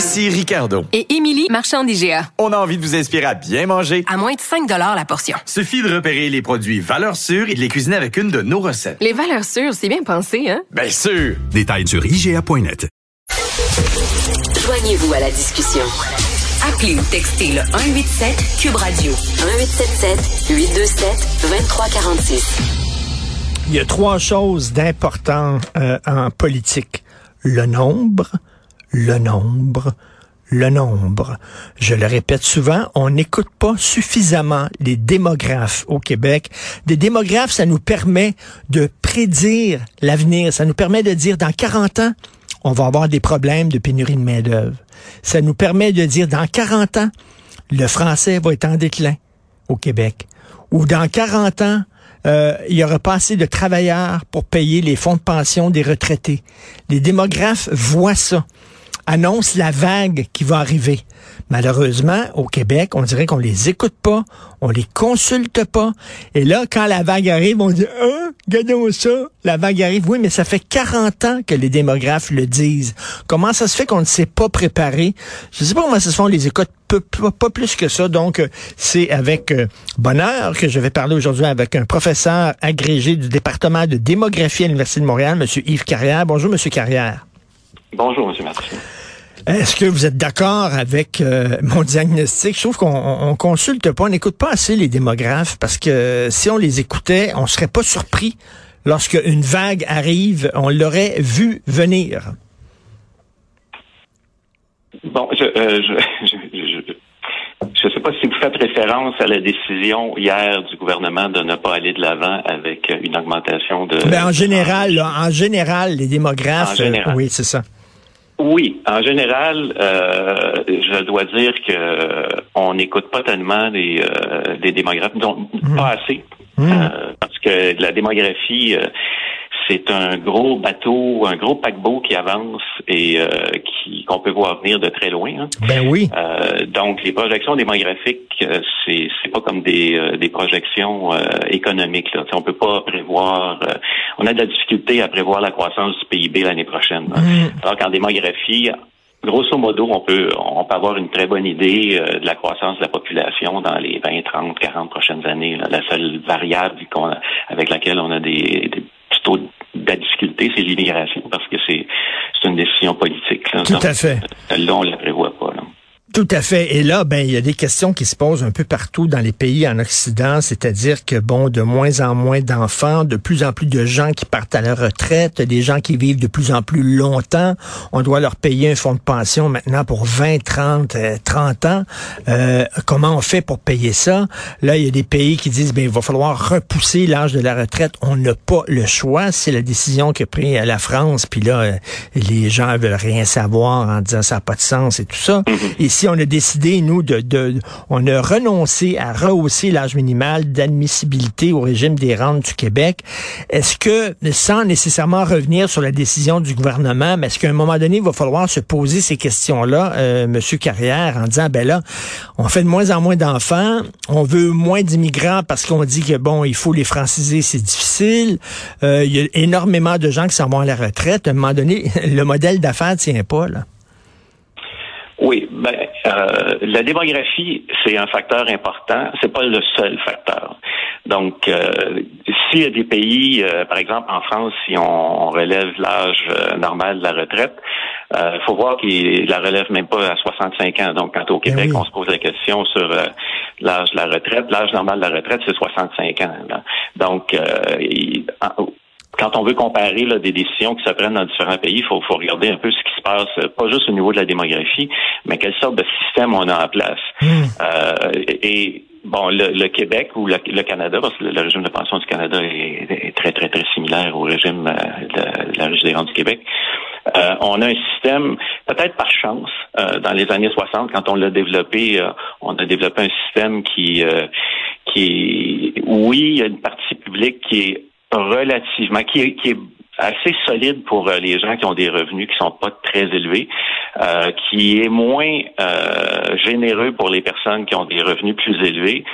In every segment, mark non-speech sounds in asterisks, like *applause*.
Ici Ricardo. et Émilie, marchand d'IGA. On a envie de vous inspirer à bien manger. À moins de 5 la portion. Suffit de repérer les produits valeurs sûres et de les cuisiner avec une de nos recettes. Les valeurs sûres, c'est bien pensé, hein? Bien sûr! Détails sur IGA.net. Joignez-vous à la discussion. Appelez ou textez le 187 Cube Radio 1877 827 2346. Il y a trois choses d'important euh, en politique. Le nombre, le nombre, le nombre. Je le répète souvent, on n'écoute pas suffisamment les démographes au Québec. Des démographes, ça nous permet de prédire l'avenir. Ça nous permet de dire dans 40 ans, on va avoir des problèmes de pénurie de main-d'œuvre. Ça nous permet de dire dans 40 ans, le français va être en déclin au Québec. Ou dans 40 ans, euh, il y aura pas assez de travailleurs pour payer les fonds de pension des retraités. Les démographes voient ça, annoncent la vague qui va arriver. Malheureusement, au Québec, on dirait qu'on les écoute pas, on les consulte pas. Et là, quand la vague arrive, on dit, hein, regardons ça, la vague arrive. Oui, mais ça fait 40 ans que les démographes le disent. Comment ça se fait qu'on ne s'est pas préparé? Je sais pas comment ça se fait, on les écoute pas plus que ça. Donc, euh, c'est avec euh, bonheur que je vais parler aujourd'hui avec un professeur agrégé du département de démographie à l'Université de Montréal, M. Yves Carrière. Bonjour, M. Carrière. Bonjour, M. Martin. Est-ce que vous êtes d'accord avec euh, mon diagnostic? Je trouve qu'on on, on consulte pas, on n'écoute pas assez les démographes parce que si on les écoutait, on serait pas surpris lorsque une vague arrive, on l'aurait vu venir. Bon, je, euh, je, je, je, je sais pas si vous faites référence à la décision hier du gouvernement de ne pas aller de l'avant avec une augmentation de. Ben, en général, là, en général, les démographes, En général. euh, oui, c'est ça. Oui, en général, euh, je dois dire que on n'écoute pas tellement les, euh, les démographes, donc pas assez, Euh, parce que la démographie, euh, c'est un gros bateau, un gros paquebot qui avance et euh, qui qu'on peut voir venir de très loin. hein. Ben oui. Euh, donc, les projections démographiques, euh, c'est c'est pas comme des, euh, des projections euh, économiques. Là. On peut pas prévoir. euh, on a de la difficulté à prévoir la croissance du PIB l'année prochaine. là. Alors qu'en démographie, grosso modo, on peut on peut avoir une très bonne idée euh, de la croissance de la population dans les 20, 30, 40 prochaines années. là. La seule variable qu'on a- avec laquelle on a des, des taux la difficulté, c'est l'immigration, parce que c'est une décision politique. là. Tout à fait. Celle-là, on la prévoit pas. Là. Tout à fait. Et là, ben, il y a des questions qui se posent un peu partout dans les pays en Occident, c'est-à-dire que bon, de moins en moins d'enfants, de plus en plus de gens qui partent à la retraite, des gens qui vivent de plus en plus longtemps. On doit leur payer un fonds de pension maintenant pour 20, 30, euh, 30 ans. Euh, comment on fait pour payer ça? Là, il y a des pays qui disent ben il va falloir repousser l'âge de la retraite. On n'a pas le choix. C'est la décision qu'a pris euh, la France. Puis là, euh, les gens veulent rien savoir en disant ça n'a pas de sens et tout ça. Ici, on a décidé, nous, de, de, on a renoncé à rehausser l'âge minimal d'admissibilité au régime des rentes du Québec. Est-ce que, sans nécessairement revenir sur la décision du gouvernement, mais est-ce qu'à un moment donné, il va falloir se poser ces questions-là, euh, Monsieur Carrière, en disant, ben là, on fait de moins en moins d'enfants, on veut moins d'immigrants parce qu'on dit que bon, il faut les franciser, c'est difficile. Euh, il y a énormément de gens qui s'en vont à la retraite. À un moment donné, *laughs* le modèle d'affaires tient pas là. Ben, euh, la démographie, c'est un facteur important. C'est pas le seul facteur. Donc, euh, s'il y a des pays, euh, par exemple en France, si on, on relève l'âge euh, normal de la retraite, il faut voir qu'il la relève même pas à 65 ans. Donc, quand au Québec, oui. on se pose la question sur euh, l'âge de la retraite, l'âge normal de la retraite, c'est 65 ans. là. Donc, euh, il- en- quand on veut comparer là, des décisions qui se prennent dans différents pays, il faut, faut regarder un peu ce qui se passe, euh, pas juste au niveau de la démographie, mais quelle sorte de système on a en place. Euh, et bon, le, le Québec ou le, le Canada, parce que le, le régime de pension du Canada est, est très, très, très similaire au régime euh, de, de la Régie des rentes du Québec. Euh, on a un système, peut-être par chance, dans les années 60, quand on l'a développé, on a développé un système qui, qui oui, il y a une partie publique qui est relativement, qui est, qui est assez solide pour euh, les gens qui ont des revenus qui sont pas très élevés, euh, qui est moins euh, généreux pour les personnes qui ont des revenus plus élevés.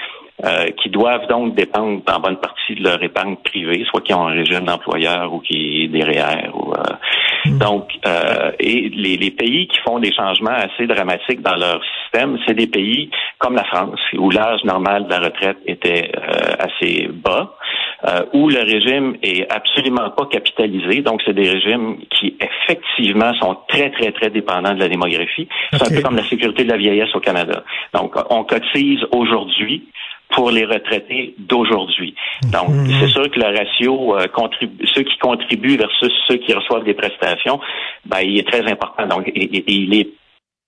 qui doivent donc dépendre en bonne partie de leur épargne privée, soit qui ont un régime d'employeur ou qui est des REER. Ou, hmm. Donc, et les, les, pays qui font des changements assez dramatiques dans leur système, c'est des pays comme la France, où l'âge normal de la retraite était assez bas. Euh, où le régime est absolument pas capitalisé. Donc, c'est des régimes qui, effectivement, sont très, très, très dépendants de la démographie. C'est un peu comme la sécurité de la vieillesse au Canada. Donc, on cotise aujourd'hui pour les retraités d'aujourd'hui. Donc, mhm. c'est sûr que le ratio euh, ceux qui contribuent versus ceux qui reçoivent des prestations, ben, il est très important. Donc, il est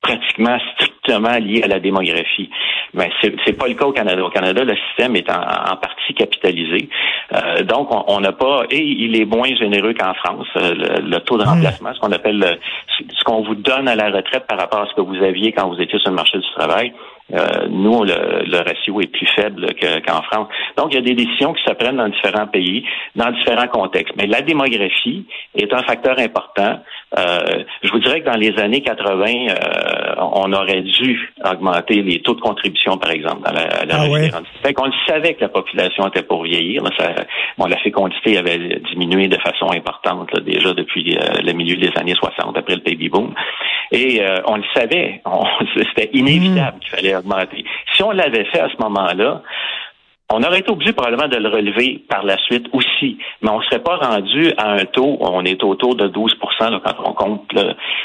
pratiquement strictement lié à la démographie. Mais c'est n'est pas le cas au Canada. Au Canada, le système est en, partie capitalisé. Euh, donc, on n'a pas et il est moins généreux qu'en France. Euh, le, taux de hmm. remplacement, ce qu'on appelle ce qu'on vous donne à la retraite par rapport à ce que vous aviez quand vous étiez sur le marché du travail, euh, nous, le, ratio est plus faible qu'en France. Donc, il y a des décisions qui se prennent dans différents pays, dans différents contextes. Mais la démographie est un facteur important. Euh, je vous dirais que dans les années 80, euh, on aurait dû augmenter les taux de contribution, par exemple, dans la, la ah Fait qu'on savait que la population était pour vieillir. ça, bon, la fécondité avait diminué de façon importante déjà depuis le milieu des années 60, après le baby boom. Et on le savait. *laughs* C'était inévitable mmh. qu'il fallait Si on l'avait fait à ce moment-là, on aurait été obligé probablement de le relever par la suite aussi, mais on ne serait pas rendu à un taux, on est autour de 12 là, quand on compte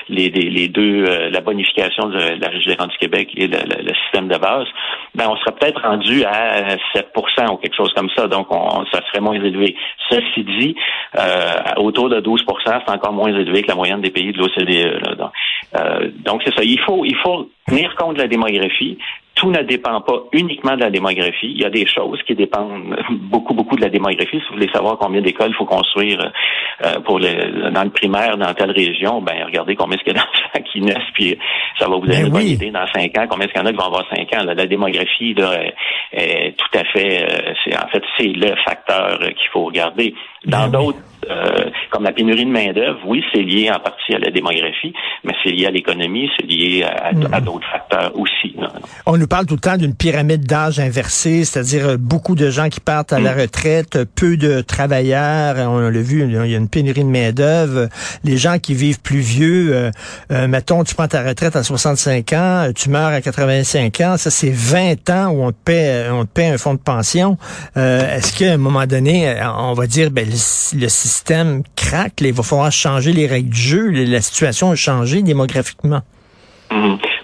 les, deux, euh, la bonification de la Régie des du Québec et le, système de base, ben on serait peut-être rendu à 7% ou quelque chose comme ça, donc on, ça serait moins élevé. Ceci dit, euh, autour de 12% c'est encore moins élevé que la moyenne des pays de l'OCDE. Donc, euh, donc c'est ça. Il faut, il faut tenir compte de la démographie, tout ne dépend pas uniquement de la démographie. Il y a des choses qui dépendent beaucoup, beaucoup de la démographie. Si vous voulez savoir combien d'écoles il faut construire euh, pour le, dans le primaire dans telle région, ben regardez combien est-ce qu'il y a d'enfants *laughs* qui naissent, puis ça va vous donner ben une idée dans cinq ans, combien est-ce qu'il y en a qui vont avoir cinq ans. la démographie est, tout à fait, euh, c'est en fait c'est le facteur qu'il faut regarder. Dans ben d'autres euh, comme la pénurie de main-d'œuvre, oui, c'est lié en partie à la démographie, mais c'est lié à l'économie, c'est lié à, mm-hmm. d'autres facteurs aussi. On nous parle tout le temps d'une pyramide d'âge inversée, c'est-à-dire euh, beaucoup de gens qui partent à la mm. retraite, peu de travailleurs, on l'a vu, il y a une pénurie de main-d'œuvre. Les gens qui vivent plus vieux, euh, mettons, tu prends ta retraite à 65 ans, tu meurs à 85 ans, ça c'est 20 ans où on te paie, on te paie un fonds de pension. Est-ce qu'à un moment donné, on va dire, ben, le, le système système craque, il va falloir changer les règles du jeu, la situation a changé démographiquement.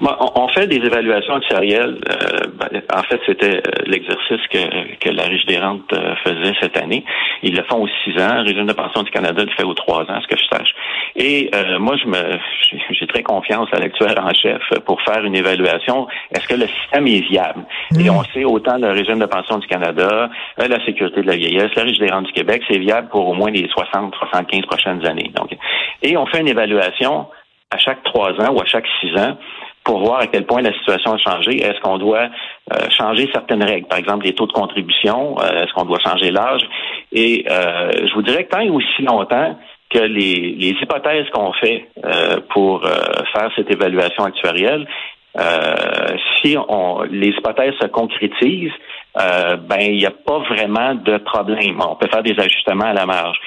On, fait des évaluations actuarielles. Euh, ben, en fait, c'était euh, l'exercice que, que la Riche des rentes euh, faisait cette année. Ils le font aux six ans. Le régime de pension du Canada le fait aux trois ans, ce que je sache. Et moi, je me, j'ai très confiance à l'actuaire en chef pour faire une évaluation. Est-ce que le système est viable? Et on sait autant le régime de pension du Canada, la sécurité de la vieillesse, la Riche des rentes du Québec, c'est viable pour au moins les 60, 75 prochaines années. Donc, et on fait une évaluation à chaque trois ans ou à chaque six ans pour voir à quel point la situation a changé. Est-ce qu'on doit euh, changer certaines règles, par exemple les taux de contribution, euh, est-ce qu'on doit changer l'âge? Et euh, je vous dirais que tant et aussi longtemps que les, les hypothèses qu'on fait pour faire cette évaluation actuarielle, si on, les hypothèses se concrétisent, ben il n'y a pas vraiment de problème. On peut faire des ajustements à la marge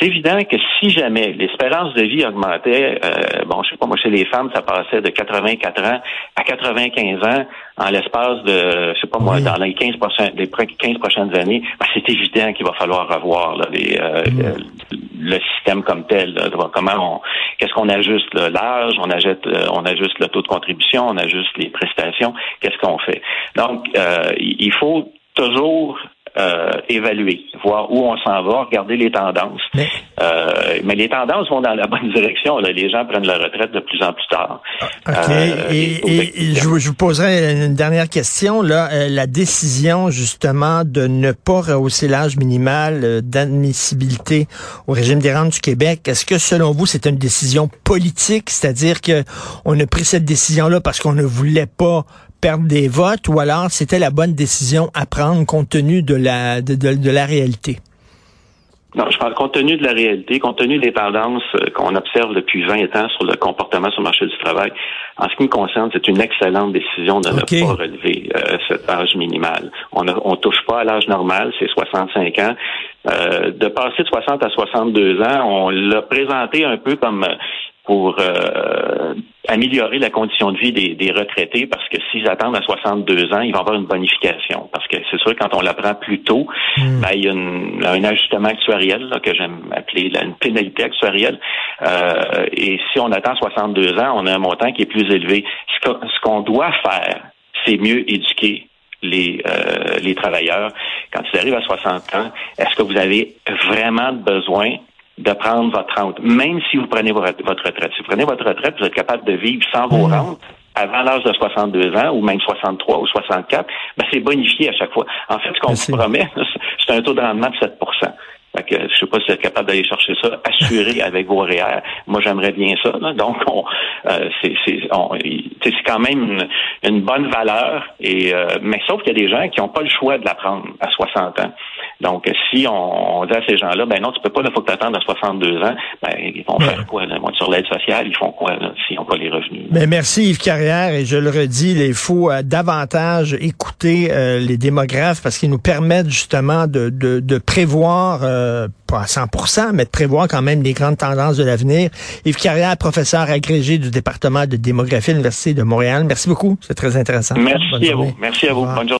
c'est évident que si jamais l'espérance de vie augmentait, euh, bon, je sais les femmes, ça passait de 84 ans à 95 ans en l'espace de, je sais pas moi, dans les 15 prochaines, les 15 prochaines années, ben, c'est évident qu'il va falloir revoir là, les, euh, le, système comme tel. Là, comment on, qu'est-ce qu'on ajuste l'âge, on ajuste, euh, on ajuste le taux de contribution, on ajuste les prestations, qu'est-ce qu'on fait. Donc, il faut toujours euh, évaluer, voir où on s'en va, regarder les tendances. Mais- Euh, mais les tendances vont dans la bonne *laughs* direction. Là. Les gens prennent la retraite de plus en plus tard. OK. Euh, et, et- et je, vous- je vous poserai une dernière question. Là, Euh, la décision justement de ne pas rehausser l'âge minimal euh, d'admissibilité au régime des rentes du Québec, est-ce que selon vous c'est une décision politique, c'est-à-dire que on a pris cette décision-là parce qu'on ne voulait pas perdre des votes, ou alors c'était la bonne décision à prendre compte tenu de la de, de- de la réalité? Non, je parle compte tenu de la réalité, compte tenu des tendances euh, qu'on observe depuis 20 ans sur le comportement sur le marché du travail. En ce qui me concerne, c'est une excellente décision de ne pas relever euh, cet âge minimal. On ne on touche pas à l'âge normal, c'est 65 ans. Euh, de passer de 60 à 62 ans, on l'a présenté un peu comme euh, pour euh, améliorer la condition de vie des, des retraités parce que s'ils attendent à 62 ans, ils vont avoir une bonification. Parce que c'est sûr, quand on l'apprend plus tôt, ben, il y a une- un ajustement actuariel là, que j'aime appeler là, une pénalité actuarielle. Euh, et si on attend 62 ans, on a un montant qui est plus élevé. Ce qu'on doit faire, c'est mieux éduquer les, euh, les travailleurs. Quand ils arrivent à 60 ans, est-ce que vous avez vraiment besoin de prendre votre rente, même si vous prenez votre, retraite. Si vous prenez votre retraite, vous êtes capable de vivre sans vos rentes avant l'âge de 62 ans ou même 63 ou 64, ben c'est bonifié à chaque fois. En fait, ce qu'on vous promet, *laughs* c'est un taux de rendement de 7 fait que, je sais pas si vous êtes capable d'aller chercher ça, assuré *laughs* avec vos REER. Moi, j'aimerais bien ça. là. Donc, on, euh, c'est, c'est, c'est quand même une, une bonne valeur. Et, euh, mais sauf qu'il y a des gens qui n'ont pas le choix de la prendre à 60 ans. Donc, si on, on dit à ces gens-là, ben non, tu peux pas, il faut que tu attendes à 62 ans, ben, ils vont faire quoi? Là? Ils vont être sur l'aide sociale, ils font quoi là, s'ils n'ont pas les revenus? Mais merci Yves Carrière et je le redis, il faut euh, davantage écouter euh, les démographes parce qu'ils nous permettent justement de, de, de prévoir, euh, pas à 100%, mais de prévoir quand même les grandes tendances de l'avenir. Yves Carrière, professeur agrégé du département de démographie à l'Université de Montréal. Merci beaucoup, c'est très intéressant. Bonne Merci à journée. vous. Merci à vous. Bonne journée.